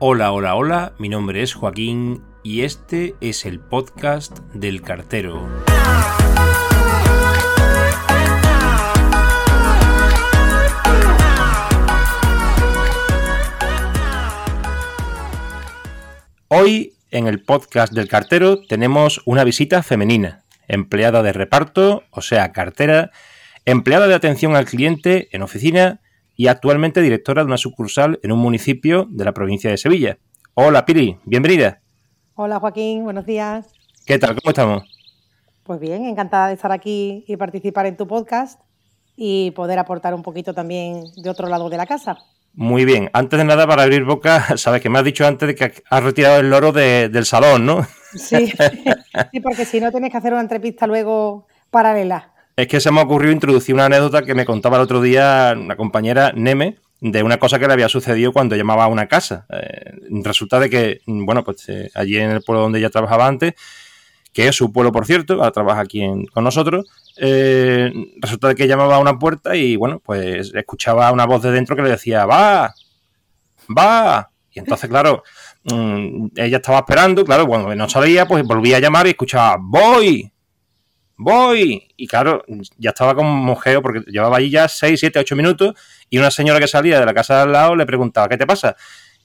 Hola, hola, hola, mi nombre es Joaquín y este es el podcast del cartero. Hoy en el podcast del cartero tenemos una visita femenina, empleada de reparto, o sea, cartera, empleada de atención al cliente en oficina y actualmente directora de una sucursal en un municipio de la provincia de Sevilla. Hola Pili, bienvenida. Hola Joaquín, buenos días. ¿Qué tal? ¿Cómo estamos? Pues bien, encantada de estar aquí y participar en tu podcast y poder aportar un poquito también de otro lado de la casa. Muy bien. Antes de nada, para abrir boca, sabes que me has dicho antes de que has retirado el loro del salón, ¿no? Sí, sí porque si no tienes que hacer una entrevista luego paralela. Es que se me ocurrió introducir una anécdota que me contaba el otro día una compañera Neme de una cosa que le había sucedido cuando llamaba a una casa. Eh, resulta de que, bueno, pues eh, allí en el pueblo donde ella trabajaba antes, que es su pueblo, por cierto, ahora trabaja aquí con nosotros, eh, resulta de que llamaba a una puerta y, bueno, pues escuchaba una voz de dentro que le decía, va, va. Y entonces, claro, mm, ella estaba esperando, claro, cuando no salía, pues volvía a llamar y escuchaba, voy, voy. Y claro, ya estaba como mojeo porque llevaba allí ya 6, 7, 8 minutos y una señora que salía de la casa de al lado le preguntaba, ¿qué te pasa?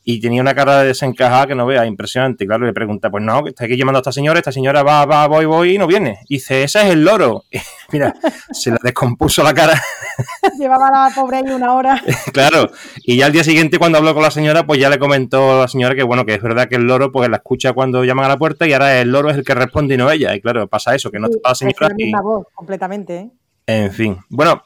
Y tenía una cara de desencajada que no vea, impresionante. Y claro, le pregunta, pues no, que está aquí llamando a esta señora, esta señora va, va, voy, voy y no viene. Y dice, ese es el loro. mira, se le descompuso la cara. Llevaba la pobre ahí una hora. claro, y ya al día siguiente cuando habló con la señora, pues ya le comentó a la señora que bueno, que es verdad que el loro pues la escucha cuando llaman a la puerta y ahora el loro es el que responde y no ella. Y claro, pasa eso, que no está la señora. Es la voz, completamente. ¿eh? En fin, bueno,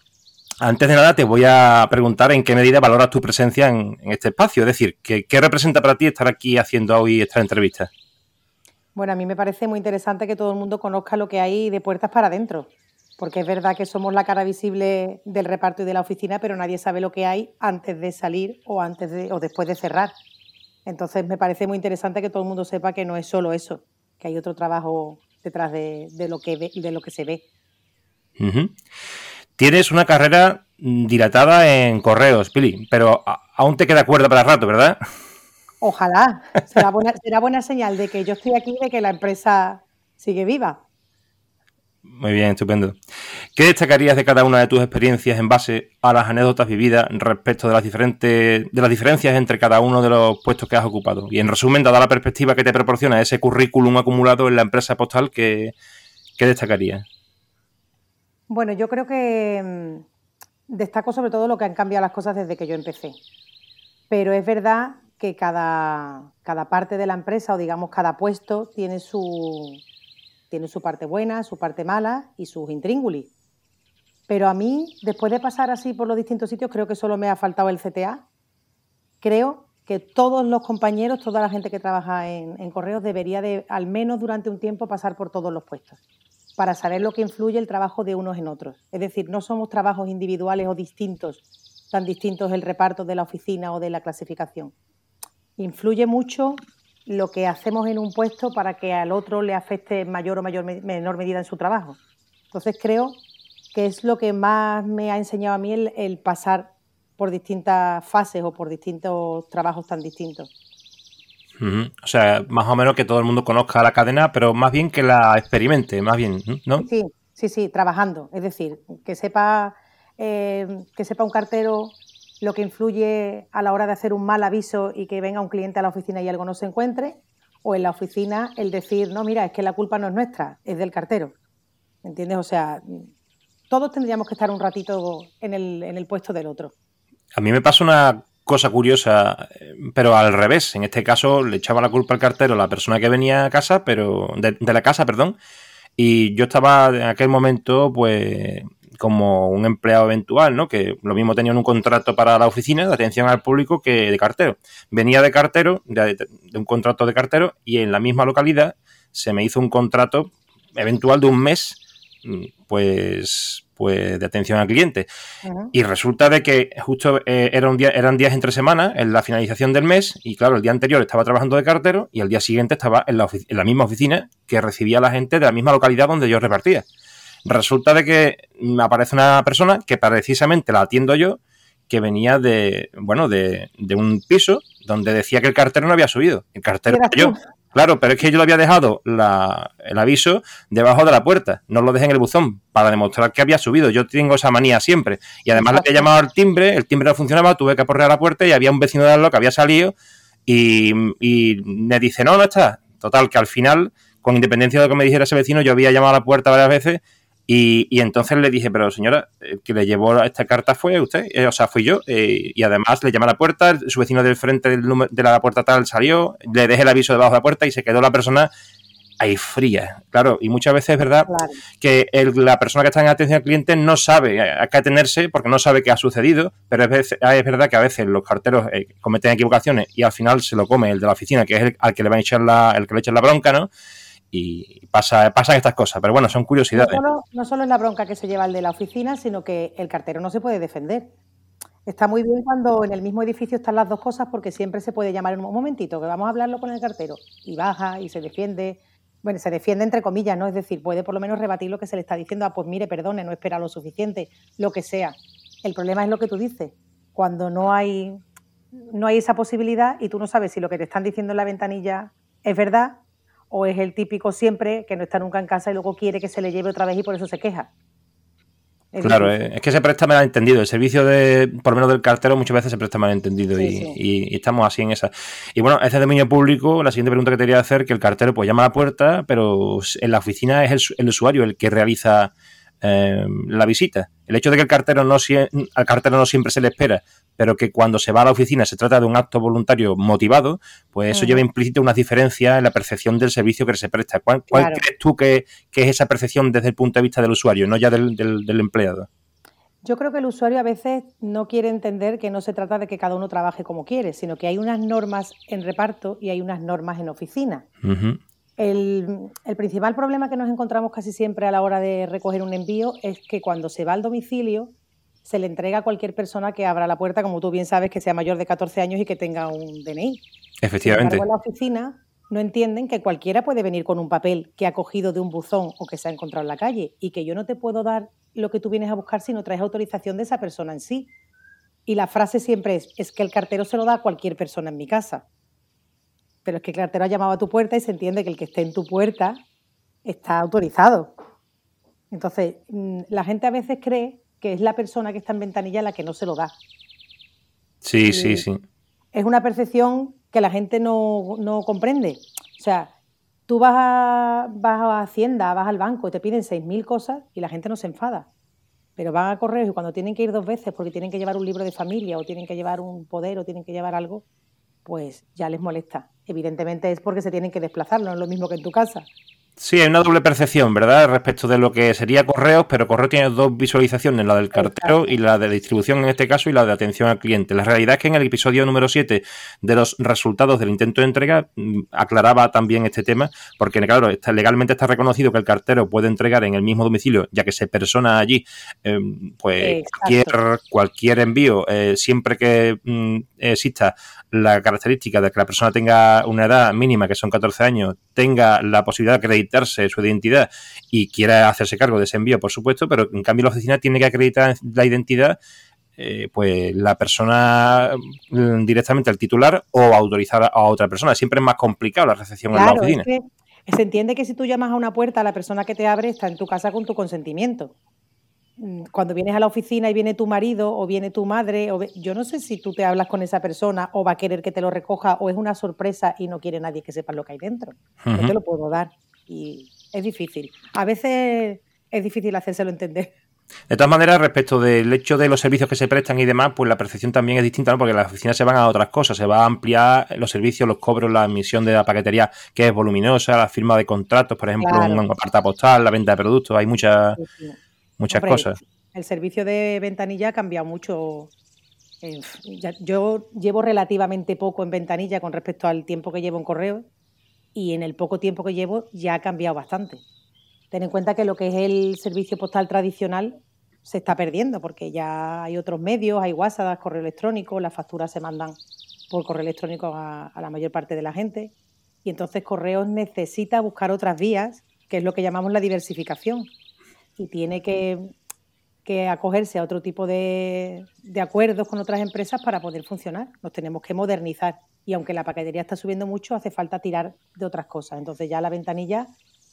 antes de nada, te voy a preguntar en qué medida valoras tu presencia en, este espacio. Es decir, ¿qué, representa para ti estar aquí haciendo hoy esta entrevista? Bueno, a mí me parece muy interesante que todo el mundo conozca lo que hay de puertas para adentro, porque es verdad que somos la cara visible del reparto y de la oficina, pero nadie sabe lo que hay antes de salir o antes de, o después de cerrar. Entonces me parece muy interesante que todo el mundo sepa que no es solo eso, que hay otro trabajo detrás de, lo, que de lo que se ve. Tienes una carrera dilatada en correos, Pili, pero aún te queda cuerda para rato, ¿verdad? Ojalá. Será buena, será buena señal de que yo estoy aquí y de que la empresa sigue viva. Muy bien, estupendo. ¿Qué destacarías de cada una de tus experiencias en base a las anécdotas vividas respecto de las diferentes de las diferencias entre cada uno de los puestos que has ocupado? Y en resumen, dada la perspectiva que te proporciona ese currículum acumulado en la empresa postal, ¿qué, qué destacarías? Bueno, yo creo que mm, destaco sobre todo lo que han cambiado las cosas desde que yo empecé. Pero es verdad que cada, cada parte de la empresa o digamos cada puesto tiene su, tiene su parte buena, su parte mala y sus intríngulis. Pero a mí, después de pasar así por los distintos sitios, creo que solo me ha faltado el CTA. Creo que todos los compañeros, toda la gente que trabaja en, correos debería de, al menos durante un tiempo, pasar por todos los puestos para saber lo que influye el trabajo de unos en otros. Es decir, no somos trabajos individuales o distintos, tan distintos el reparto de la oficina o de la clasificación. Influye mucho lo que hacemos en un puesto para que al otro le afecte en mayor o menor medida en su trabajo. Entonces creo que es lo que más me ha enseñado a mí el pasar por distintas fases o por distintos trabajos tan distintos. O sea, más o menos que todo el mundo conozca la cadena, pero más bien que la experimente, más bien, ¿no? Sí, sí, sí, trabajando. Es decir, que sepa, eh, que sepa un cartero lo que influye a la hora de hacer un mal aviso y que venga un cliente a la oficina y algo no se encuentre, o en la oficina el decir, no, mira, es que la culpa no es nuestra, es del cartero. ¿Entiendes? O sea, todos tendríamos que estar un ratito en el, en el puesto del otro. A mí me pasa una cosa curiosa, pero al revés. En este caso le echaba la culpa al cartero la persona que venía a casa, pero de, la casa, perdón. Y yo estaba en aquel momento, pues, como un empleado eventual, ¿no? Que lo mismo tenía un contrato para la oficina de atención al público que de cartero. Venía de cartero, de, un contrato de cartero, y en la misma localidad se me hizo un contrato eventual de un mes, pues pues de atención al cliente. Y resulta de que justo eh, era un día, eran días entre semanas, en la finalización del mes, y claro, el día anterior estaba trabajando de cartero y el día siguiente estaba en la, en la misma oficina que recibía a la gente de la misma localidad donde yo repartía. Resulta de que me aparece una persona que precisamente la atiendo yo, que venía de, bueno, de, de un piso donde decía que el cartero no había subido. El cartero yo. Claro, pero es que yo le había dejado el aviso debajo de la puerta, no lo dejé en el buzón para demostrar que había subido. Yo tengo esa manía siempre. Y además le había llamado al timbre, el timbre no funcionaba, tuve que aporrear la puerta y había un vecino de al que había salido y, y me dice, no, no está. Total, que al final, con independencia de lo que me dijera ese vecino, yo había llamado a la puerta varias veces y, entonces le dije, pero señora, el que le llevó esta carta fue usted, eh, o sea, fui yo. Eh, y además le llamé a la puerta, su vecino del frente del de la puerta tal salió, le dejé el aviso debajo de la puerta y se quedó la persona ahí fría. Claro, y muchas veces es verdad que la persona que está en atención al cliente no sabe a qué atenerse porque no sabe qué ha sucedido, pero es, es verdad que a veces los carteros eh, cometen equivocaciones y al final se lo come el de la oficina, que es el al que le va a echar la, el que le echa la bronca, ¿no? Y pasa, pasan estas cosas. Pero bueno, son curiosidades. No solo, es la bronca que se lleva el de la oficina, sino que el cartero no se puede defender. Está muy bien cuando en el mismo edificio están las dos cosas porque siempre se puede llamar un momentito, que vamos a hablarlo con el cartero. Y baja y se defiende. Bueno, se defiende entre comillas, ¿no? Es decir, puede por lo menos rebatir lo que se le está diciendo. Ah, pues mire, perdone, no espera lo suficiente, lo que sea. El problema es lo que tú dices. Cuando no hay, no hay esa posibilidad y tú no sabes si lo que te están diciendo en la ventanilla es verdad o es el típico siempre que no está nunca en casa y luego quiere que se le lleve otra vez y por eso se queja. claro, eh, es que se presta mal entendido. El servicio de, por menos del cartero, muchas veces se presta mal entendido y, estamos así en esa. Y bueno, ese dominio público, la siguiente pregunta que te quería hacer, que el cartero pues llama a la puerta, pero en la oficina es el, usuario el que realiza eh, la visita. El hecho de que el cartero no, al cartero no siempre se le espera, pero que cuando se va a la oficina se trata de un acto voluntario motivado, pues eso lleva implícito unas diferencias en la percepción del servicio que se presta. ¿Cuál, crees tú que, es esa percepción desde el punto de vista del usuario, no ya del, empleado? Yo creo que el usuario a veces no quiere entender que no se trata de que cada uno trabaje como quiere, sino que hay unas normas en reparto y hay unas normas en oficina. El, el, principal problema que nos encontramos casi siempre a la hora de recoger un envío es que cuando se va al domicilio se le entrega a cualquier persona que abra la puerta, como tú bien sabes, que sea mayor de 14 años y que tenga un DNI. Efectivamente. en la oficina no entienden que cualquiera puede venir con un papel que ha cogido de un buzón o que se ha encontrado en la calle y que yo no te puedo dar lo que tú vienes a buscar si no traes autorización de esa persona en sí. Y la frase siempre es, es que el cartero se lo da a cualquier persona en mi casa. Pero es que el cartero ha llamado a tu puerta y se entiende que el que esté en tu puerta está autorizado. Entonces, mm, la gente a veces cree que es la persona que está en ventanilla la que no se lo da. Sí, sí, sí. Es una percepción que la gente no, comprende. O sea, tú vas a, vas a Hacienda, vas al banco y te piden 6.000 cosas y la gente no se enfada. Pero van a correos y cuando tienen que ir dos veces porque tienen que llevar un libro de familia o tienen que llevar un poder o tienen que llevar algo, pues ya les molesta. Evidentemente es porque se tienen que desplazar, no es lo mismo que en tu casa. Sí, hay una doble percepción, ¿verdad? Respecto de lo que sería correos, pero correo tiene dos visualizaciones, la del cartero y la de distribución en este caso y la de atención al cliente. La realidad es que en el episodio número 7 de los resultados del intento de entrega mm, aclaraba también este tema, porque claro, está, legalmente está reconocido que el cartero puede entregar en el mismo domicilio, ya que se persona allí, em, pues cualquier, cualquier, envío, eh, siempre que mm, exista la característica de que la persona tenga una edad mínima, que son 14 años, tenga la posibilidad de acreditarse su identidad y quiera hacerse cargo de ese envío, por supuesto, pero en cambio la oficina tiene que acreditar la identidad eh, pues la persona mm, directamente al titular o autorizar a otra persona. Siempre es más complicado la recepción en la oficina. se entiende que si tú llamas a una puerta, la persona que te abre está en tu casa con tu consentimiento. Mm, cuando vienes a la oficina y viene tu marido o viene tu madre, o yo no sé si tú te hablas con esa persona o va a querer que te lo recoja o es una sorpresa y no quiere nadie que sepa lo que hay dentro. No te lo puedo dar y es difícil. A veces es difícil hacérselo entender. De todas maneras, respecto del hecho de los servicios que se prestan y demás, pues la percepción también es distinta, ¿no? porque las oficinas se van a otras cosas, se va a ampliar los servicios, los cobros, la emisión de la paquetería que es voluminosa, la firma de contratos, por ejemplo, un aparta postal, la venta de productos, hay muchas muchas cosas. El servicio de ventanilla ha cambiado mucho. Yo llevo relativamente poco en ventanilla con respecto al tiempo que llevo en correo y en el poco tiempo que llevo ya ha cambiado bastante. Ten en cuenta que lo que es el servicio postal tradicional se está perdiendo porque ya hay otros medios, hay WhatsApp, correo electrónico, las facturas se mandan por correo electrónico a, a la mayor parte de la gente y entonces Correos necesita buscar otras vías, que es lo que llamamos la diversificación y tiene que, que acogerse a otro tipo de, acuerdos con otras empresas para poder funcionar. Nos tenemos que modernizar. Y aunque la paquetería está subiendo mucho, hace falta tirar de otras cosas. Entonces ya la ventanilla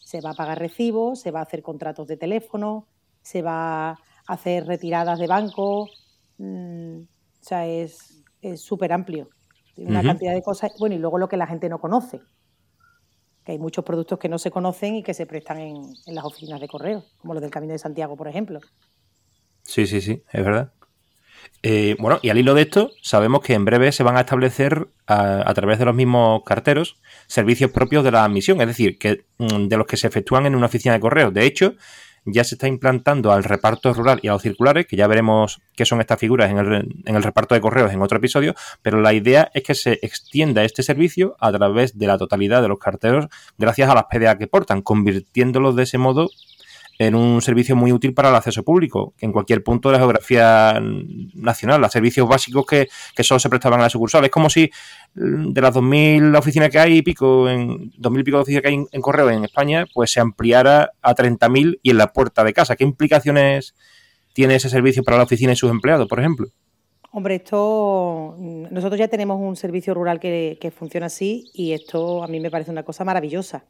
se va a pagar recibos, se va a hacer contratos de teléfono, se va a hacer retiradas de banco. Mm, o sea, es súper amplio. Una cantidad de cosas. Bueno, y luego lo que la gente no conoce. Que hay muchos productos que no se conocen y que se prestan en, en las oficinas de correo, como los del Camino de Santiago, por ejemplo. Sí, sí, sí, es verdad. Eh, bueno, y al hilo de esto, sabemos que en breve se van a establecer a, través de los mismos carteros servicios propios de la admisión, es decir, que mm, de los que se efectúan en una oficina de correos. De hecho, ya se está implantando al reparto rural y a los circulares, que ya veremos qué son estas figuras en el, en el reparto de correos en otro episodio, pero la idea es que se extienda este servicio a través de la totalidad de los carteros gracias a las PDA que portan, convirtiéndolos de ese modo en un servicio muy útil para el acceso público, en cualquier punto de la geografía nacional, los servicios básicos que, solo se prestaban a la sucursal. Es como si mm, de las 2.000 oficinas que hay y pico, en 2.000 y pico de oficinas que hay en, correo en España, pues se ampliara a 30.000 y en la puerta de casa. ¿Qué implicaciones tiene ese servicio para la oficina y sus empleados, por ejemplo? Hombre, esto, mm, nosotros ya tenemos un servicio rural que, que funciona así y esto a mí me parece una cosa maravillosa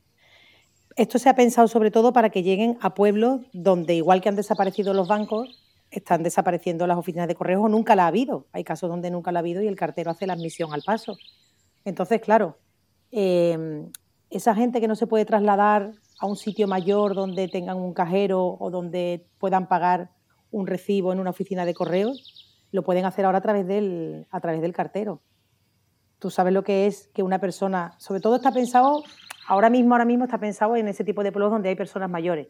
esto se ha pensado sobre todo para que lleguen a pueblos donde, igual que han desaparecido los bancos, están desapareciendo las oficinas de correos o nunca la ha habido. Hay casos donde nunca la ha habido y el cartero hace la admisión al paso. Entonces, claro, em, esa gente que no se puede trasladar a un sitio mayor donde tengan un cajero o donde puedan pagar un recibo en una oficina de correos, lo pueden hacer ahora a través del, a través del cartero. Tú sabes lo que es que una persona, sobre todo está pensado Ahora mismo, ahora mismo está pensado en ese tipo de pueblos donde hay personas mayores.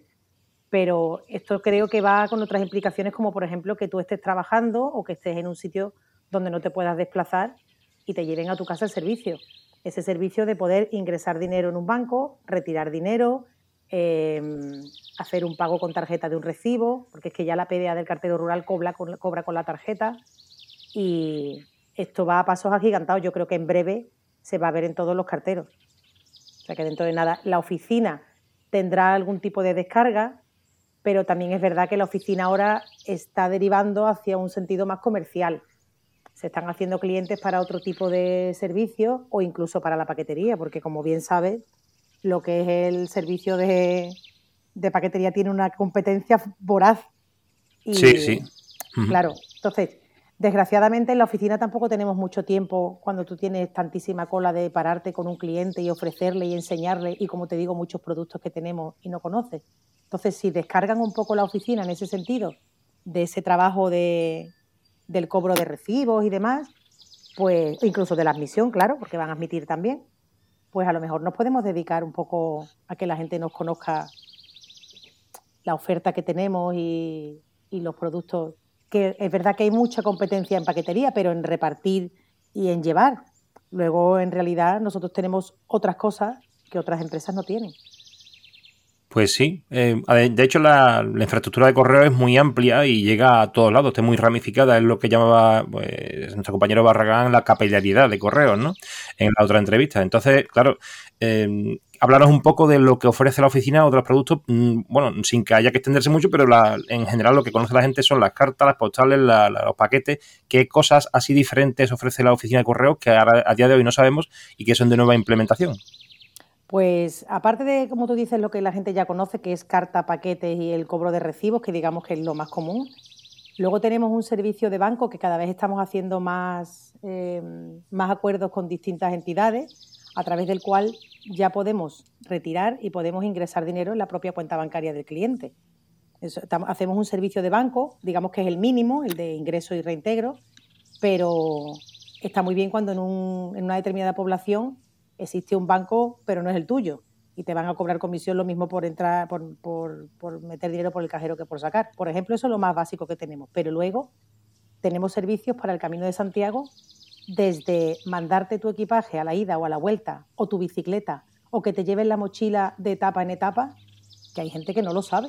Pero esto creo que va con otras implicaciones, como por ejemplo que tú estés trabajando o que estés en un sitio donde no te puedas desplazar y te lleven a tu casa el servicio. Ese servicio de poder ingresar dinero en un banco, retirar dinero, em, hacer un pago con tarjeta de un recibo, porque es que ya la PDA del cartero rural cobra con, cobra con la tarjeta. Y esto va a pasos agigantados. Yo creo que en breve se va a ver en todos los carteros. O sea que dentro de nada la oficina tendrá algún tipo de descarga, pero también es verdad que la oficina ahora está derivando hacia un sentido más comercial. Se están haciendo clientes para otro tipo de servicio o incluso para la paquetería, porque como bien sabes, lo que es el servicio de, paquetería tiene una competencia voraz. sí, sí. Claro, entonces Desgraciadamente en la oficina tampoco tenemos mucho tiempo cuando tú tienes tantísima cola de pararte con un cliente y ofrecerle y enseñarle y como te digo muchos productos que tenemos y no conoces. Entonces si descargan un poco la oficina en ese sentido de ese trabajo de, del cobro de recibos y demás, pues incluso de la admisión, claro, porque van a admitir también, pues a lo mejor nos podemos dedicar un poco a que la gente nos conozca la oferta que tenemos y, y los productos que es verdad que hay mucha competencia en paquetería, pero en repartir y en llevar. Luego, en realidad, nosotros tenemos otras cosas que otras empresas no tienen. Pues sí. Eh, de hecho, la, infraestructura de correo es muy amplia y llega a todos lados, está muy ramificada. Es lo que llamaba pues, nuestro compañero Barragán la capilaridad de correos, ¿no? En la otra entrevista. Entonces, claro, eh, hablaros un poco de lo que ofrece la oficina, otros productos, mm, bueno, sin que haya que extenderse mucho, pero en general lo que conoce la gente son las cartas, las postales, los paquetes, qué cosas así diferentes ofrece la oficina de correo que a día de hoy no sabemos y que son de nueva implementación. Pues aparte de, como tú dices, lo que la gente ya conoce, que es carta, paquetes y el cobro de recibos, que digamos que es lo más común, luego tenemos un servicio de banco que cada vez estamos haciendo más, eh, más acuerdos con distintas entidades, a través del cual ya podemos retirar y podemos ingresar dinero en la propia cuenta bancaria del cliente. hacemos un servicio de banco, digamos que es el mínimo, el de ingreso y reintegro, pero está muy bien cuando en una determinada población existe un banco, pero no es el tuyo. Y te van a cobrar comisión lo mismo por entrar, por, por, meter dinero por el cajero que por sacar. Por ejemplo, eso es lo más básico que tenemos. Pero luego tenemos servicios para el Camino de Santiago, desde mandarte tu equipaje a la ida o a la vuelta, o tu bicicleta, o que te lleven la mochila de etapa en etapa, que hay gente que no lo sabe.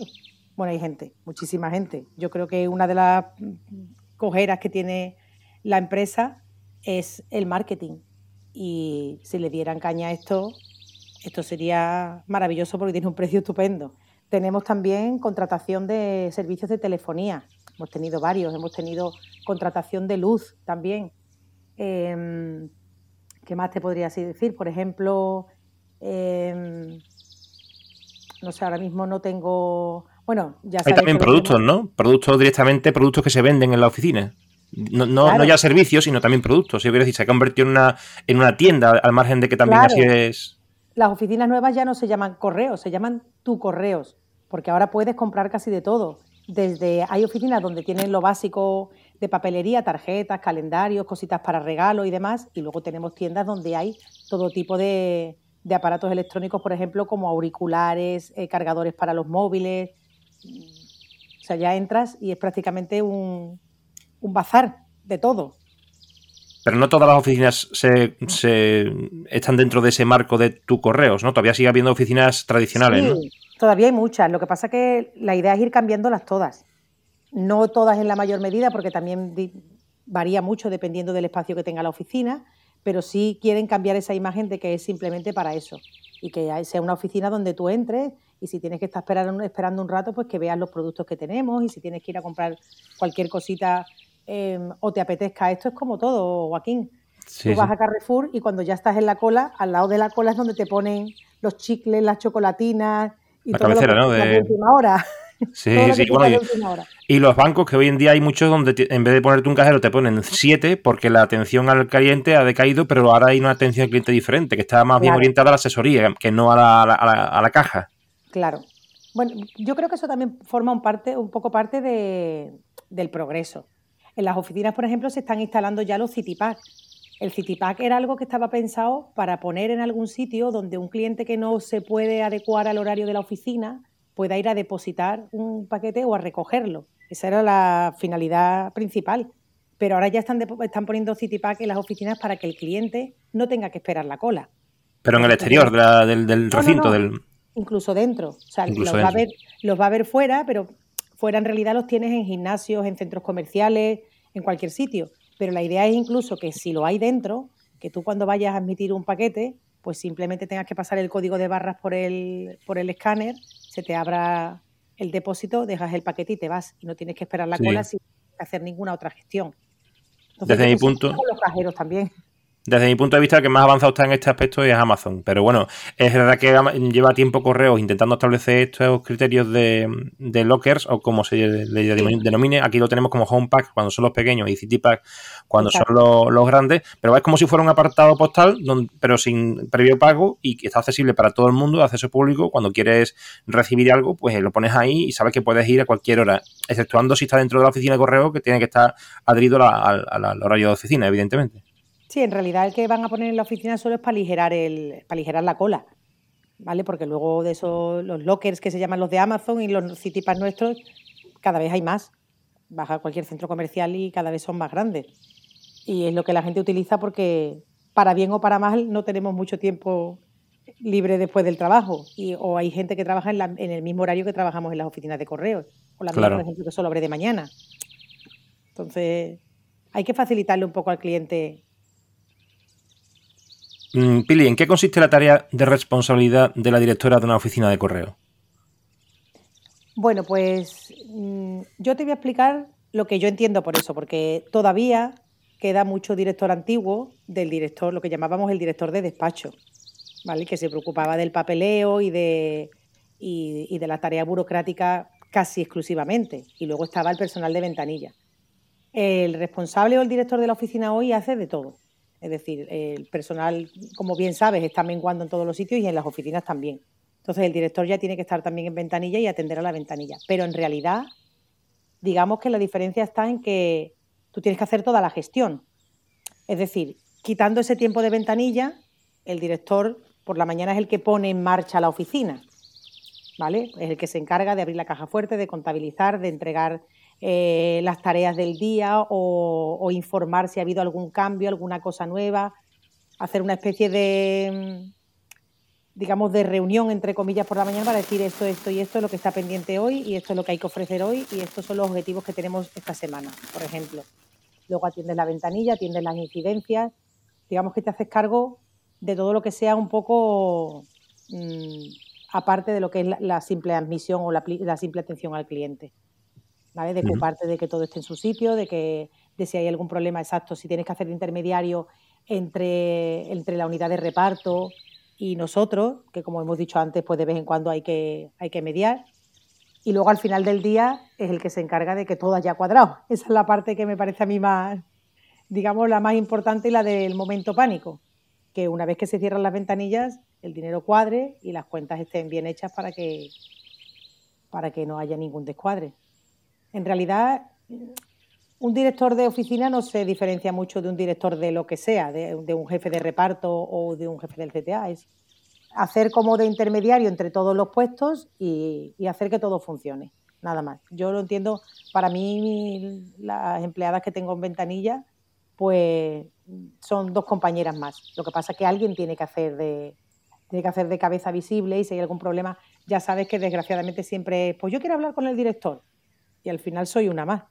Bueno, hay gente, muchísima gente. Yo creo que una de las cojeras que tiene la empresa es el marketing y si le dieran caña a esto, esto sería maravilloso porque tiene un precio estupendo. Tenemos también contratación de servicios de telefonía. hemos tenido varios, hemos tenido contratación de luz también. Em, ¿Qué más te podría decir? Por ejemplo, em, no sé, ahora mismo no tengo. Bueno, ya Hay también productos, ¿no? Productos directamente, productos que se venden en la oficina. No, no, ya servicios, sino también productos. Yo quiero decir, se ha convertido en una, en una tienda, al margen de que también así es. Las oficinas nuevas ya no se llaman correos, se llaman tu correos, porque ahora puedes comprar casi de todo. Desde hay oficinas donde tienen lo básico de papelería, tarjetas, calendarios, cositas para regalo y demás, y luego tenemos tiendas donde hay todo tipo de, de aparatos electrónicos, por ejemplo, como auriculares, eh, cargadores para los móviles. O sea, ya entras y es prácticamente un, un bazar de todo. Pero no todas las oficinas se, están dentro de ese marco de tu correos, ¿no? Todavía sigue habiendo oficinas tradicionales, sí, Todavía hay muchas. Lo que pasa es que la idea es ir cambiándolas todas. No todas en la mayor medida, porque también varía mucho dependiendo del espacio que tenga la oficina, pero sí quieren cambiar esa imagen de que es simplemente para eso. Y que sea una oficina donde tú entres y si tienes que estar esperando un rato, pues que veas los productos que tenemos y si tienes que ir a comprar cualquier cosita Em, o te apetezca. Esto es como todo, Joaquín. Tú vas a Carrefour y cuando ya estás en la cola, al lado de la cola es donde te ponen los chicles, las chocolatinas y la todo cabecera, ¿no? De... última hora. Sí, sí, bueno, y, los bancos que hoy en día hay muchos donde en vez de ponerte un cajero te ponen siete porque la atención al cliente ha decaído, pero ahora hay una atención al cliente diferente que está más bien orientada a la asesoría que no a la, a la, caja. Claro. Bueno, yo creo que eso también forma un, parte, un poco parte de, del progreso. En las oficinas, por ejemplo, se están instalando ya los CityPack. El CityPack era algo que estaba pensado para poner en algún sitio donde un cliente que no se puede adecuar al horario de la oficina pueda ir a depositar un paquete o a recogerlo. Esa era la finalidad principal. Pero ahora ya están, están poniendo CityPack en las oficinas para que el cliente no tenga que esperar la cola. Pero en el exterior del, recinto. Del... Incluso dentro. O sea, los, Va a ver, los va a ver fuera, pero Fuera en realidad los tienes en gimnasios, en centros comerciales, en cualquier sitio. Pero la idea es incluso que si lo hay dentro, que tú cuando vayas a admitir un paquete, pues simplemente tengas que pasar el código de barras por el, por el escáner, se te abra el depósito, dejas el paquete y te vas. Y no tienes que esperar la cola sin hacer ninguna otra gestión. Desde mi punto. Los cajeros también. Desde mi punto de vista, el que más avanzado está en este aspecto es Amazon. Pero bueno, es verdad que lleva tiempo correos intentando establecer estos criterios de, lockers o como se le denomine. Aquí lo tenemos como Home Pack cuando son los pequeños y City Pack cuando son los, grandes. Pero es como si fuera un apartado postal, pero sin previo pago y que está accesible para todo el mundo, de acceso público. Cuando quieres recibir algo, pues lo pones ahí y sabes que puedes ir a cualquier hora, exceptuando si está dentro de la oficina de correo, que tiene que estar adherido al horario de oficina, evidentemente. Sí, en realidad el que van a poner en la oficina solo es para aligerar, el, para aligerar la cola, ¿vale? Porque luego de esos, los lockers que se llaman los de Amazon y los CityPass nuestros, cada vez hay más. Vas a cualquier centro comercial y cada vez son más grandes. Y es lo que la gente utiliza porque, para bien o para mal, no tenemos mucho tiempo libre después del trabajo. Y, o hay gente que trabaja en, en, el mismo horario que trabajamos en las oficinas de correos. O la misma, por ejemplo, que solo abre de mañana. Entonces, hay que facilitarle un poco al cliente Pili, ¿en qué consiste la tarea de responsabilidad de la directora de una oficina de correo? Bueno, pues mm, yo te voy a explicar lo que yo entiendo por eso, porque todavía queda mucho director antiguo del director, lo que llamábamos el director de despacho, ¿vale? Que se preocupaba del papeleo y de, y de la tarea burocrática casi exclusivamente. Y luego estaba el personal de ventanilla. El responsable o el director de la oficina hoy hace de todo. Es decir, el personal, como bien sabes, está menguando en todos los sitios y en las oficinas también. Entonces el director ya tiene que estar también en ventanilla y atender a la ventanilla. Pero en realidad, digamos que la diferencia está en que tú tienes que hacer toda la gestión. Es decir, quitando ese tiempo de ventanilla, el director por la mañana es el que pone en marcha la oficina. ¿Vale? Es el que se encarga de abrir la caja fuerte, de contabilizar, de entregar eh, las tareas del día o, informar si ha habido algún cambio, alguna cosa nueva, hacer una especie de, digamos, de reunión, entre comillas, por la mañana para decir esto, esto y esto es lo que está pendiente hoy y esto es lo que hay que ofrecer hoy y estos son los objetivos que tenemos esta semana, por ejemplo. Luego atiendes la ventanilla, atiendes las incidencias, digamos que te haces cargo de todo lo que sea un poco mm, aparte de lo que es la, simple admisión o la simple atención al cliente. ¿Vale? De ocuparte de que todo esté en su sitio, de que de si hay algún problema exacto, si tienes que hacer intermediario entre, entre la unidad de reparto y nosotros, que como hemos dicho antes, pues de vez en cuando hay que, hay que mediar. Y luego al final del día es el que se encarga de que todo haya cuadrado. Esa es la parte que me parece a mí más, digamos, la más importante y la del momento pánico. Que una vez que se cierran las ventanillas, el dinero cuadre y las cuentas estén bien hechas para que, para que no haya ningún descuadre. En realidad, un director de oficina no se diferencia mucho de un director de lo que sea, de, un jefe de reparto o de un jefe del CTA. Es hacer como de intermediario entre todos los puestos y, hacer que todo funcione. Nada más. Yo lo entiendo, para mí las empleadas que tengo en ventanilla, pues son dos compañeras más. Lo que pasa es que alguien tiene que hacer de, tiene que hacer de cabeza visible y si hay algún problema, ya sabes que desgraciadamente siempre es, pues yo quiero hablar con el director y al final soy una más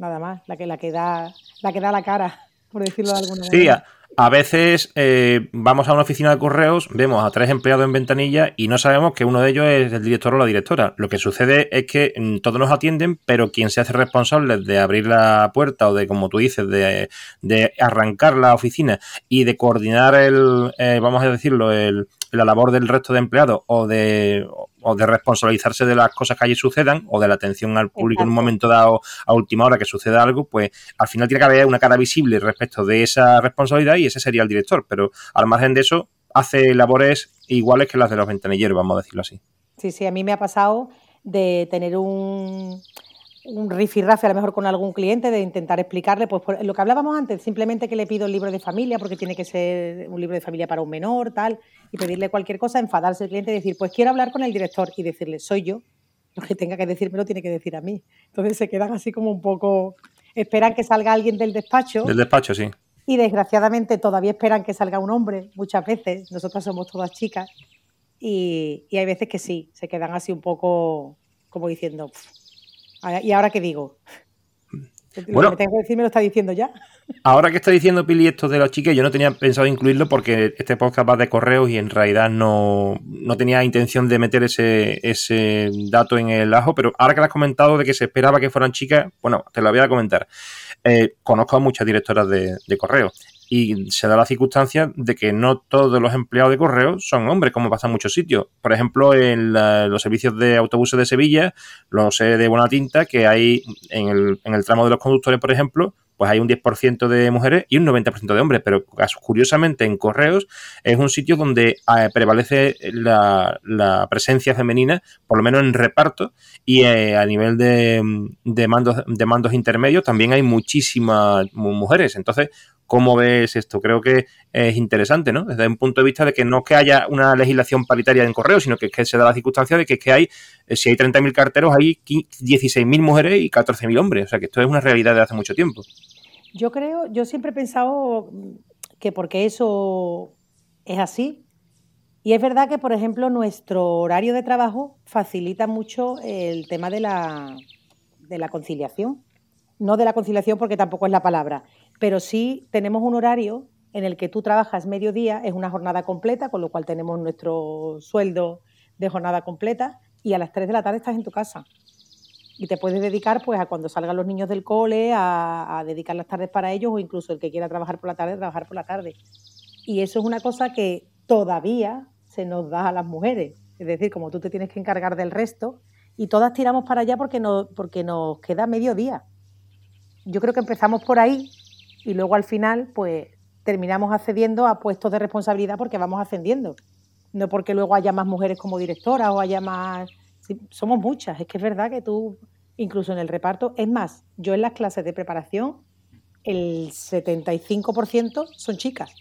nada más, la que, la que, da, la que da la cara, por decirlo de alguna manera. Sí, a, veces eh, vamos a una oficina de correos, vemos a tres empleados en ventanilla y no sabemos que uno de ellos es el director o la directora. Lo que sucede es que mm, todos nos atienden, pero quien se hace responsable de abrir la puerta o de, como tú dices, de, de arrancar la oficina y de coordinar el, eh, vamos a decirlo, el, la labor del resto de empleados o de, o de responsabilizarse de las cosas que allí sucedan o de la atención al público en un momento dado a última hora que suceda algo, pues al final tiene que haber una cara visible respecto de esa responsabilidad y ese sería el director. Pero al margen de eso, hace labores iguales que las de los ventanilleros, vamos a decirlo así. Sí, sí, a mí me ha pasado de tener un un rifirrafe a lo mejor con algún cliente, de intentar explicarle, pues lo que hablábamos antes, simplemente que le pido el libro de familia, porque tiene que ser un libro de familia para un menor, tal, y pedirle cualquier cosa, enfadarse el cliente y decir, pues quiero hablar con el director y decirle, soy yo, lo que tenga que decirme lo tiene que decir a mí. Entonces se quedan así como un poco, esperan que salga alguien del despacho. Del despacho, sí. Y desgraciadamente todavía esperan que salga un hombre, muchas veces, nosotras somos todas chicas, y, y hay veces que sí, se quedan así un poco como diciendo, ¿Y ahora qué digo? Bueno, lo que tengo que decir me lo está diciendo ya. Ahora que está diciendo Pili esto de los chiques, yo no tenía pensado incluirlo porque este podcast va de correos y en realidad no, tenía intención de meter ese, ese dato en el ajo, pero ahora que lo has comentado de que se esperaba que fueran chicas, bueno, te lo voy a comentar. Eh, conozco a muchas directoras de, de correos y se da la circunstancia de que no todos los empleados de correo son hombres, como pasa en muchos sitios. Por ejemplo, en los servicios de autobuses de Sevilla, lo sé de buena tinta, que hay en el, en el tramo de los conductores, por ejemplo, pues hay un 10% de mujeres y un 90% de hombres, pero curiosamente en correos es un sitio donde eh, prevalece la, presencia femenina, por lo menos en reparto, y eh, a nivel de, mandos, intermedios también hay muchísimas mujeres. Entonces, ¿Cómo ves esto? Creo que es interesante, ¿no? Desde un punto de vista de que no es que haya una legislación paritaria en correo, sino que, es que se da la circunstancia de que, es que hay, eh, si hay 30.000 carteros, hay 16.000 mujeres y 14.000 hombres. O sea que esto es una realidad de hace mucho tiempo. Yo creo, yo siempre he pensado que porque eso es así, y es verdad que, por ejemplo, nuestro horario de trabajo facilita mucho el tema de la, de la conciliación. No de la conciliación porque tampoco es la palabra, pero sí tenemos un horario en el que tú trabajas mediodía, es una jornada completa, con lo cual tenemos nuestro sueldo de jornada completa y a las 3 de la tarde estás en tu casa. Y te puedes dedicar pues a cuando salgan los niños del cole, a, dedicar las tardes para ellos o incluso el que quiera trabajar por la tarde, trabajar por la tarde. Y eso es una cosa que todavía se nos da a las mujeres. Es decir, como tú te tienes que encargar del resto y todas tiramos para allá porque, no, porque nos queda mediodía. Yo creo que empezamos por ahí y luego al final, pues terminamos accediendo a puestos de responsabilidad porque vamos ascendiendo. No porque luego haya más mujeres como directoras o haya más... somos muchas, es que es verdad que tú, incluso en el reparto, es más, yo en las clases de preparación, el 75% son chicas.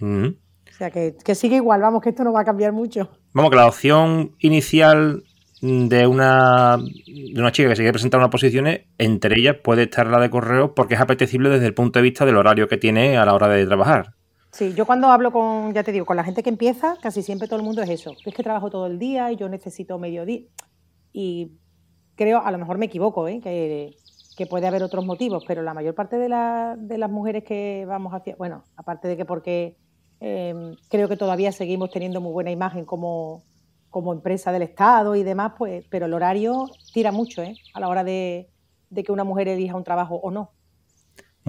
O sea, que, que sigue igual, vamos, que esto no va a cambiar mucho. Vamos, que la opción inicial de una, de una chica que se quiere presentar unas posiciones, entre ellas puede estar la de correo porque es apetecible desde el punto de vista del horario que tiene a la hora de trabajar. Sí, yo cuando hablo con, ya te digo, con la gente que empieza, casi siempre todo el mundo es eso. Es que trabajo todo el día y yo necesito mediodía. Y creo, a lo mejor me equivoco, ¿eh? que, puede haber otros motivos, pero la mayor parte de, la, de las mujeres que vamos hacia, bueno, aparte de que porque eh, creo que todavía seguimos teniendo muy buena imagen como, empresa del Estado y demás, pues, pero el horario tira mucho ¿eh? a la hora de que una mujer elija un trabajo o no.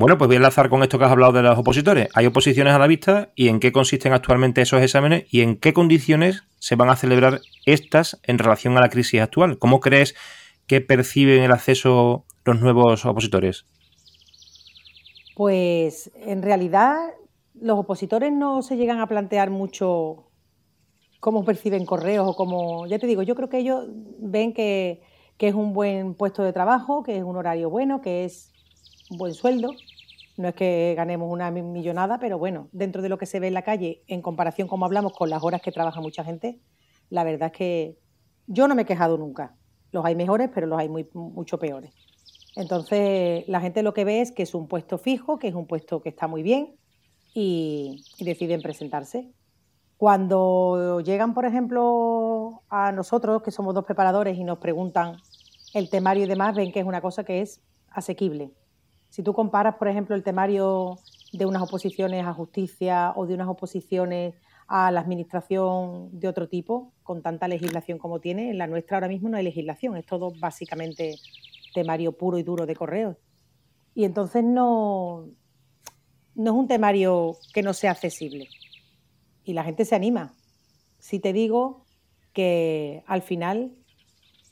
Bueno, pues voy a enlazar con esto que has hablado de los opositores. Hay oposiciones a la vista y en qué consisten actualmente esos exámenes y en qué condiciones se van a celebrar estas en relación a la crisis actual. ¿Cómo crees que perciben el acceso los nuevos opositores? Pues en realidad los opositores no se llegan a plantear mucho cómo perciben correos o cómo, ya te digo, yo creo que ellos ven que, que es un buen puesto de trabajo, que es un horario bueno, que es un buen sueldo. No es que ganemos una millonada, pero bueno, dentro de lo que se ve en la calle, en comparación, como hablamos, con las horas que trabaja mucha gente, la verdad es que yo no me he quejado nunca. Los hay mejores, pero los hay mucho peores. Entonces, la gente lo que ve es que es un puesto fijo, que es un puesto que está muy bien y, y deciden presentarse. Cuando llegan, por ejemplo, a nosotros, que somos dos preparadores, y nos preguntan el temario y demás, ven que es una cosa que es asequible. Si tú comparas, por ejemplo, el temario de unas oposiciones a justicia o de unas oposiciones a la administración de otro tipo, con tanta legislación como tiene, en la nuestra ahora mismo no hay legislación, es todo básicamente temario puro y duro de correos. Y entonces no, no es un temario que no sea accesible. Y la gente se anima. Si te digo que al final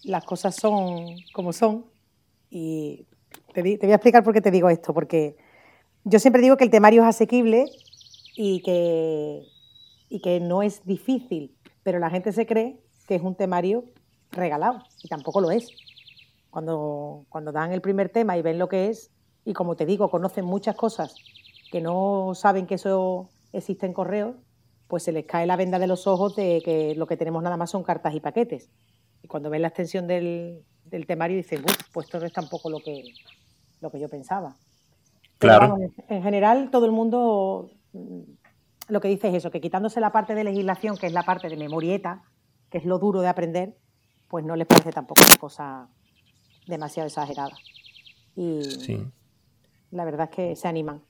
las cosas son como son y te, voy a explicar por qué te digo esto, porque yo siempre digo que el temario es asequible y que, y que no es difícil, pero la gente se cree que es un temario regalado y tampoco lo es. Cuando, cuando dan el primer tema y ven lo que es, y como te digo, conocen muchas cosas que no saben que eso existe en correo, pues se les cae la venda de los ojos de que lo que tenemos nada más son cartas y paquetes. Y cuando ven la extensión del, del temario dicen, pues esto no es tampoco lo que, lo que yo pensaba. Claro. en general, todo el mundo mm, lo que dice es eso, que quitándose la parte de legislación, que es la parte de memorieta, que es lo duro de aprender, pues no les parece tampoco una cosa demasiado exagerada. Y la verdad es que se animan.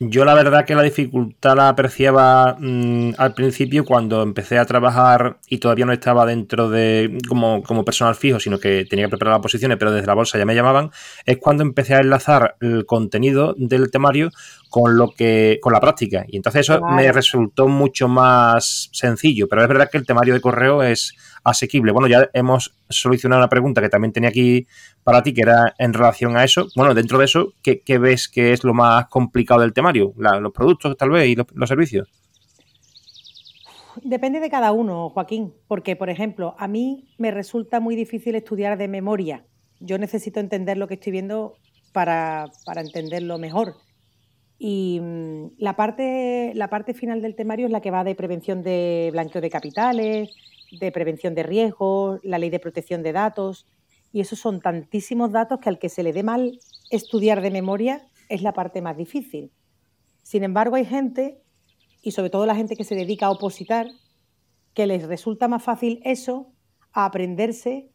Yo la verdad que la dificultad la apreciaba mm, al principio cuando empecé a trabajar y todavía no estaba dentro de como, como, personal fijo, sino que tenía que preparar las posiciones, pero desde la bolsa ya me llamaban, es cuando empecé a enlazar el contenido del temario con lo que con la práctica. Y entonces eso me resultó mucho más sencillo, pero es verdad que el temario de correo es asequible. Bueno, ya hemos solucionado una pregunta que también tenía aquí para ti, que era en relación a eso. Bueno, dentro de eso, ¿qué, ves que es lo más complicado del temario? ¿Los productos, tal vez, y los, servicios? Depende de cada uno, Joaquín, porque, por ejemplo, a mí me resulta muy difícil estudiar de memoria. Yo necesito entender lo que estoy viendo para, para entenderlo mejor. Y mm, la parte, la parte final del temario es la que va de prevención de blanqueo de capitales, de prevención de riesgos, la ley de protección de datos, y esos son tantísimos datos que al que se le dé mal estudiar de memoria es la parte más difícil. Sin embargo, hay gente, y sobre todo la gente que se dedica a opositar, que les resulta más fácil eso a aprenderse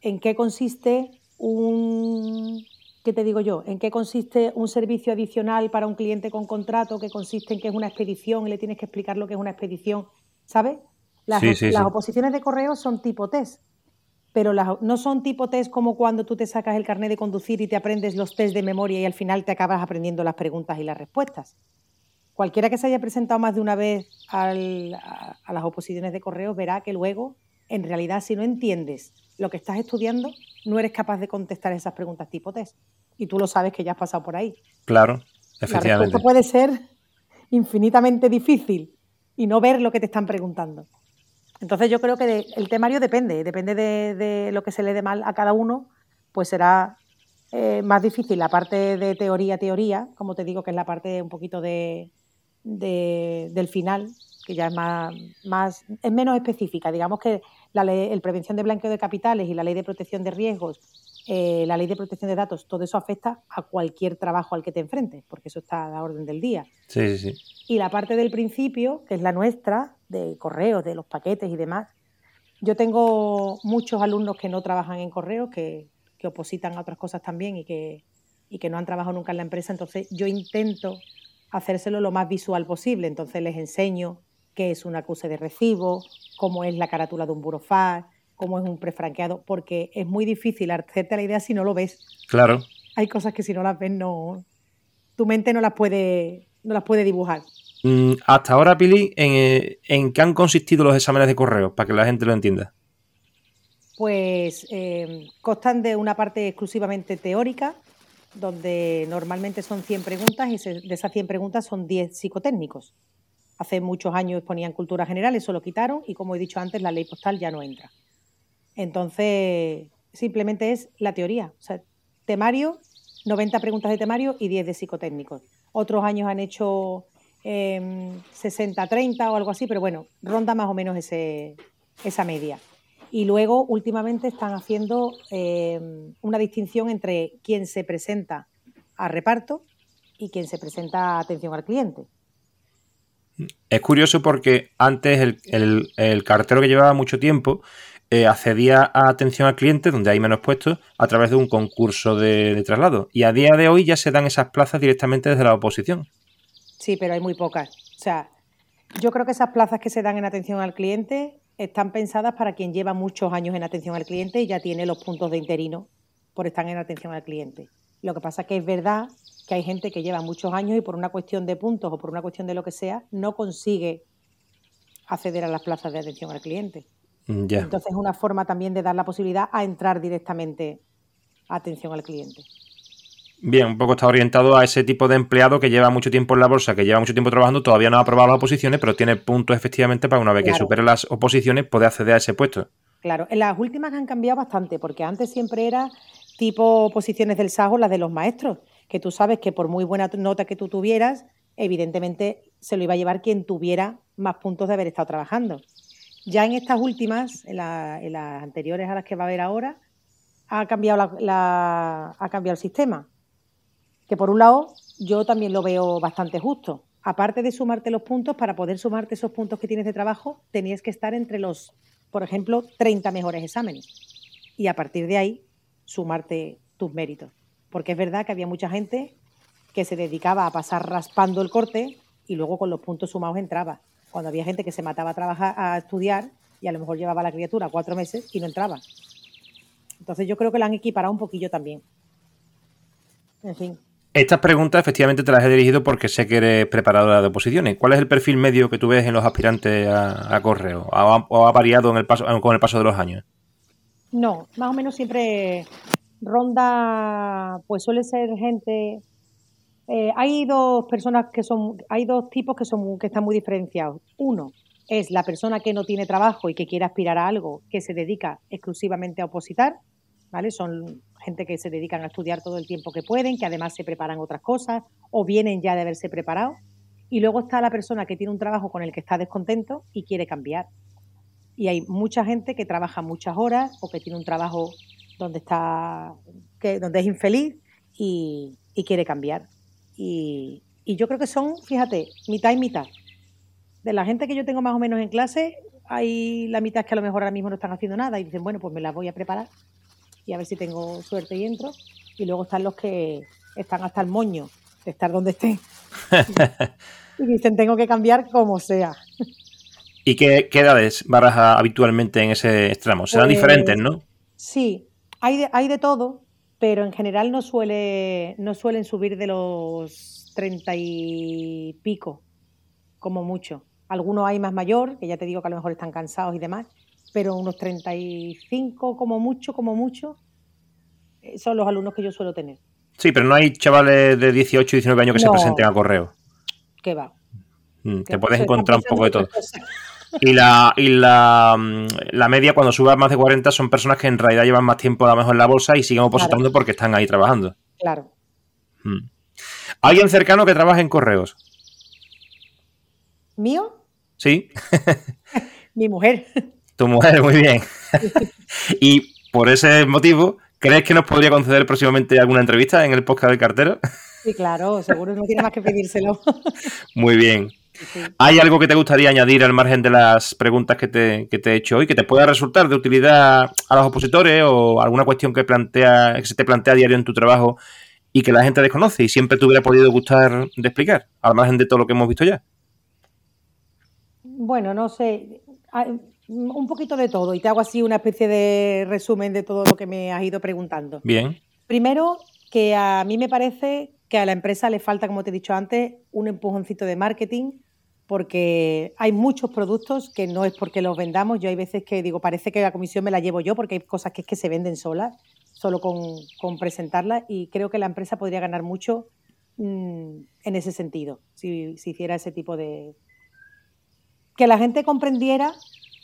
en qué consiste un, ¿qué te digo yo? ¿En qué consiste un servicio adicional para un cliente con contrato que consiste en que es una expedición y le tienes que explicar lo que es una expedición, ¿sabes? Las, oposiciones de correo son tipo test, pero no son tipo test como cuando tú te sacas el carnet de conducir y te aprendes los test de memoria y al final te acabas aprendiendo las preguntas y las respuestas. Cualquiera que se haya presentado más de una vez a, las oposiciones de correo verá que luego, en realidad, si no entiendes lo que estás estudiando, no eres capaz de contestar esas preguntas tipo test. Y tú lo sabes que ya has pasado por ahí. Claro, efectivamente. La respuesta puede ser infinitamente difícil y no ver lo que te están preguntando. Entonces yo creo que el temario depende, depende de, lo que se le dé mal a cada uno, pues será eh, más difícil la parte de teoría, teoría, como te digo, que es la parte un poquito de, del final, que ya es más, más, es menos específica. Digamos que la ley, el prevención de blanqueo de capitales y la ley de protección de riesgos, eh, la ley de protección de datos, todo eso afecta a cualquier trabajo al que te enfrentes, porque eso está a la orden del día. Sí, sí, sí. Y la parte del principio, que es la nuestra, de correos, de los paquetes y demás. Yo tengo muchos alumnos que no trabajan en correos, que, que opositan a otras cosas también y que, y que no han trabajado nunca en la empresa, entonces yo intento hacérselo lo más visual posible, entonces les enseño qué es un acuse de recibo, cómo es la carátula de un burofax, cómo es un prefranqueado, porque es muy difícil hacerte la idea si no lo ves. Claro. Hay cosas que si no las ves no tu mente no las puede no las puede dibujar. Mm, hasta ahora, Pili, ¿en, ¿en, qué han consistido los exámenes de correo? Para que la gente lo entienda. Pues eh, constan de una parte exclusivamente teórica, donde normalmente son 100 preguntas y de esas 100 preguntas son 10 psicotécnicos. Hace muchos años ponían cultura general, eso lo quitaron y como he dicho antes, la ley postal ya no entra. Entonces, simplemente es la teoría. O sea, temario, 90 preguntas de temario y 10 de psicotécnicos. Otros años han hecho 60-30 o algo así, pero bueno, ronda más o menos ese, esa media. Y luego, últimamente, están haciendo em, una distinción entre quien se presenta a reparto y quien se presenta a atención al cliente. Es curioso porque antes el, cartero que llevaba mucho tiempo eh, accedía a atención al cliente, donde hay menos puestos, a través de un concurso de, de traslado. Y a día de hoy ya se dan esas plazas directamente desde la oposición. Sí, pero hay muy pocas. O sea, yo creo que esas plazas que se dan en atención al cliente están pensadas para quien lleva muchos años en atención al cliente y ya tiene los puntos de interino por estar en atención al cliente. Lo que pasa es que es verdad que hay gente que lleva muchos años y por una cuestión de puntos o por una cuestión de lo que sea, no consigue acceder a las plazas de atención al cliente. Mm, Entonces es una forma también de dar la posibilidad a entrar directamente a atención al cliente. Bien, un poco está orientado a ese tipo de empleado que lleva mucho tiempo en la bolsa, que lleva mucho tiempo trabajando, todavía no ha aprobado las oposiciones, pero tiene puntos efectivamente para una vez que supere las oposiciones poder acceder a ese puesto. Claro, en las últimas han cambiado bastante, porque antes siempre era tipo posiciones del SAGO, las de los maestros, que tú sabes que por muy buena nota que tú tuvieras, evidentemente se lo iba a llevar quien tuviera más puntos de haber estado trabajando. Ya en estas últimas, en, las anteriores a las que va a haber ahora, ha cambiado, ha cambiado el sistema que por un lado yo también lo veo bastante justo. Aparte de sumarte los puntos, para poder sumarte esos puntos que tienes de trabajo, tenías que estar entre los, por ejemplo, 30 mejores exámenes. Y a partir de ahí, sumarte tus méritos. Porque es verdad que había mucha gente que se dedicaba a pasar raspando el corte y luego con los puntos sumados entraba. Cuando había gente que se mataba a trabajar, a estudiar y a lo mejor llevaba la criatura cuatro meses y no entraba. Entonces yo creo que la han equiparado un poquillo también. En fin. Estas preguntas efectivamente te las he dirigido porque sé que eres preparadora de oposiciones. ¿Cuál es el perfil medio que tú ves en los aspirantes a, correo? ¿O ha, variado en el paso, con el paso de los años? No, más o menos siempre ronda, pues suele ser gente. Eh, hay dos personas que son, hay dos tipos que son que están muy diferenciados. Uno es la persona que no tiene trabajo y que quiere aspirar a algo, que se dedica exclusivamente a opositar, ¿vale? Son gente que se dedican a estudiar todo el tiempo que pueden, que además se preparan otras cosas o vienen ya de haberse preparado. Y luego está la persona que tiene un trabajo con el que está descontento y quiere cambiar. Y hay mucha gente que trabaja muchas horas o que tiene un trabajo donde está que, donde es infeliz y, quiere cambiar. Y, y, yo creo que son, fíjate, mitad y mitad. De la gente que yo tengo más o menos en clase, hay la mitad que a lo mejor ahora mismo no están haciendo nada y dicen, bueno, pues me las voy a preparar y a ver si tengo suerte y entro. Y luego están los que están hasta el moño de estar donde estén. y dicen, tengo que cambiar como sea. ¿Y qué, edades baraja habitualmente en ese extremo? Serán pues, diferentes, ¿no? Sí, hay de, hay de todo, pero en general no, suele, no suelen subir de los treinta y pico, como mucho. Algunos hay más mayor, que ya te digo que a lo mejor están cansados y demás, pero unos 35 como mucho, como mucho, eh, son los alumnos que yo suelo tener. Sí, pero no hay chavales de 18 y 19 años que se presenten a correo. ¿Qué va? Mm, te puedes encontrar un poco de todo. Y la, y la, mm, la, media cuando subas más de 40 son personas que en realidad llevan más tiempo a lo mejor en la bolsa y siguen opositando porque están ahí trabajando. Claro. Mm. ¿Alguien cercano que trabaje en correos? ¿Mío? Sí. Mi mujer. Tu mujer, muy bien. y por ese motivo, ¿crees que nos podría conceder próximamente alguna entrevista en el podcast del cartero? Sí, claro, seguro, no tiene más que pedírselo. Muy bien. ¿Hay algo que te gustaría añadir al margen de las preguntas que te, que te, he hecho hoy que te pueda resultar de utilidad a los opositores o alguna cuestión que, plantea, que se te plantea a diario en tu trabajo y que la gente desconoce y siempre te hubiera podido gustar de explicar, al margen de todo lo que hemos visto ya? Bueno, no sé, un poquito de todo y te hago así una especie de resumen de todo lo que me has ido preguntando. Bien. Primero, que a mí me parece que a la empresa le falta, como te he dicho antes, un empujoncito de marketing porque hay muchos productos que no es porque los vendamos. Yo hay veces que digo, parece que la comisión me la llevo yo porque hay cosas que es que se venden solas, solo con, presentarlas y creo que la empresa podría ganar mucho mm, en ese sentido, si, si hiciera ese tipo de... Que la gente comprendiera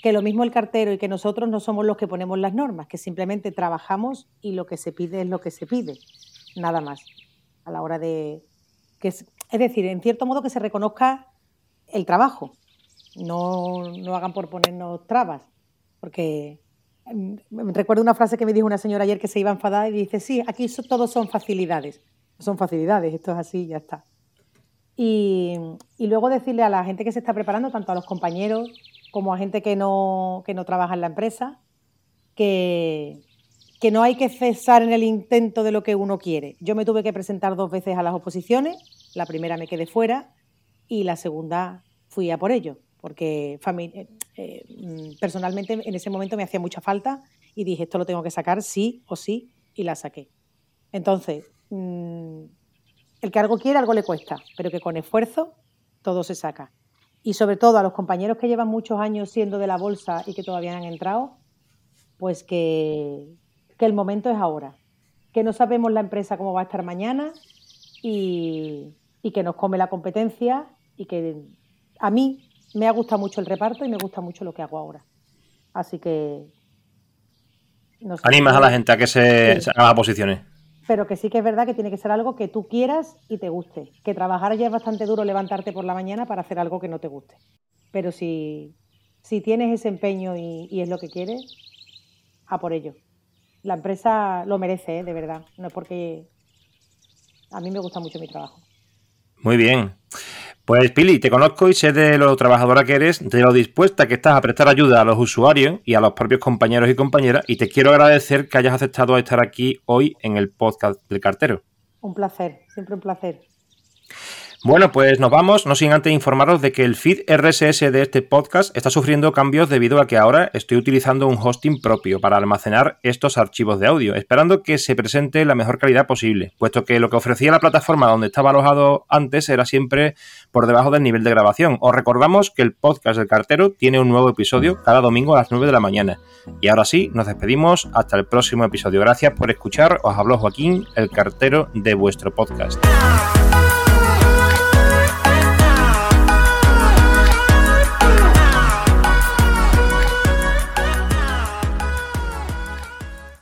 que lo mismo el cartero y que nosotros no somos los que ponemos las normas, que simplemente trabajamos y lo que se pide es lo que se pide, nada más, a la hora de... Que es, decir, en cierto modo que se reconozca el trabajo, no, no hagan por ponernos trabas, porque mm, recuerdo una frase que me dijo una señora ayer que se iba enfadada y dice, sí, aquí todos son facilidades, son facilidades, esto es así, ya está. Y, y, luego decirle a la gente que se está preparando, tanto a los compañeros como a gente que no, que no trabaja en la empresa, que, que no hay que cesar en el intento de lo que uno quiere. Yo me tuve que presentar dos veces a las oposiciones, la primera me quedé fuera y la segunda fui a por ello, porque eh, eh, personalmente en ese momento me hacía mucha falta y dije, esto lo tengo que sacar sí o sí, y la saqué. Entonces, mm, el que algo quiere, algo le cuesta, pero que con esfuerzo todo se saca y sobre todo a los compañeros que llevan muchos años siendo de la bolsa y que todavía han entrado, pues que, el momento es ahora, que no sabemos la empresa cómo va a estar mañana y, que nos come la competencia y que a mí me ha gustado mucho el reparto y me gusta mucho lo que hago ahora. Así que... Animas a la gente a que se, se haga posiciones pero que sí que es verdad que tiene que ser algo que tú quieras y te guste. Que trabajar ya es bastante duro levantarte por la mañana para hacer algo que no te guste. Pero si, si tienes ese empeño y, es lo que quieres, a por ello. La empresa lo merece, ¿eh? de verdad. No es porque a mí me gusta mucho mi trabajo. Muy bien. Pues Pili, te conozco y sé de lo trabajadora que eres, de lo dispuesta que estás a prestar ayuda a los usuarios y a los propios compañeros y compañeras y te quiero agradecer que hayas aceptado estar aquí hoy en el podcast del cartero. Un placer, siempre un placer. Bueno, pues nos vamos, no sin antes informaros de que el feed RSS de este podcast está sufriendo cambios debido a que ahora estoy utilizando un hosting propio para almacenar estos archivos de audio, esperando que se presente la mejor calidad posible, puesto que lo que ofrecía la plataforma donde estaba alojado antes era siempre por debajo del nivel de grabación. Os recordamos que el podcast del cartero tiene un nuevo episodio cada domingo a las 9 de la mañana. Y ahora sí, nos despedimos hasta el próximo episodio. Gracias por escuchar, os habló Joaquín, el cartero de vuestro podcast.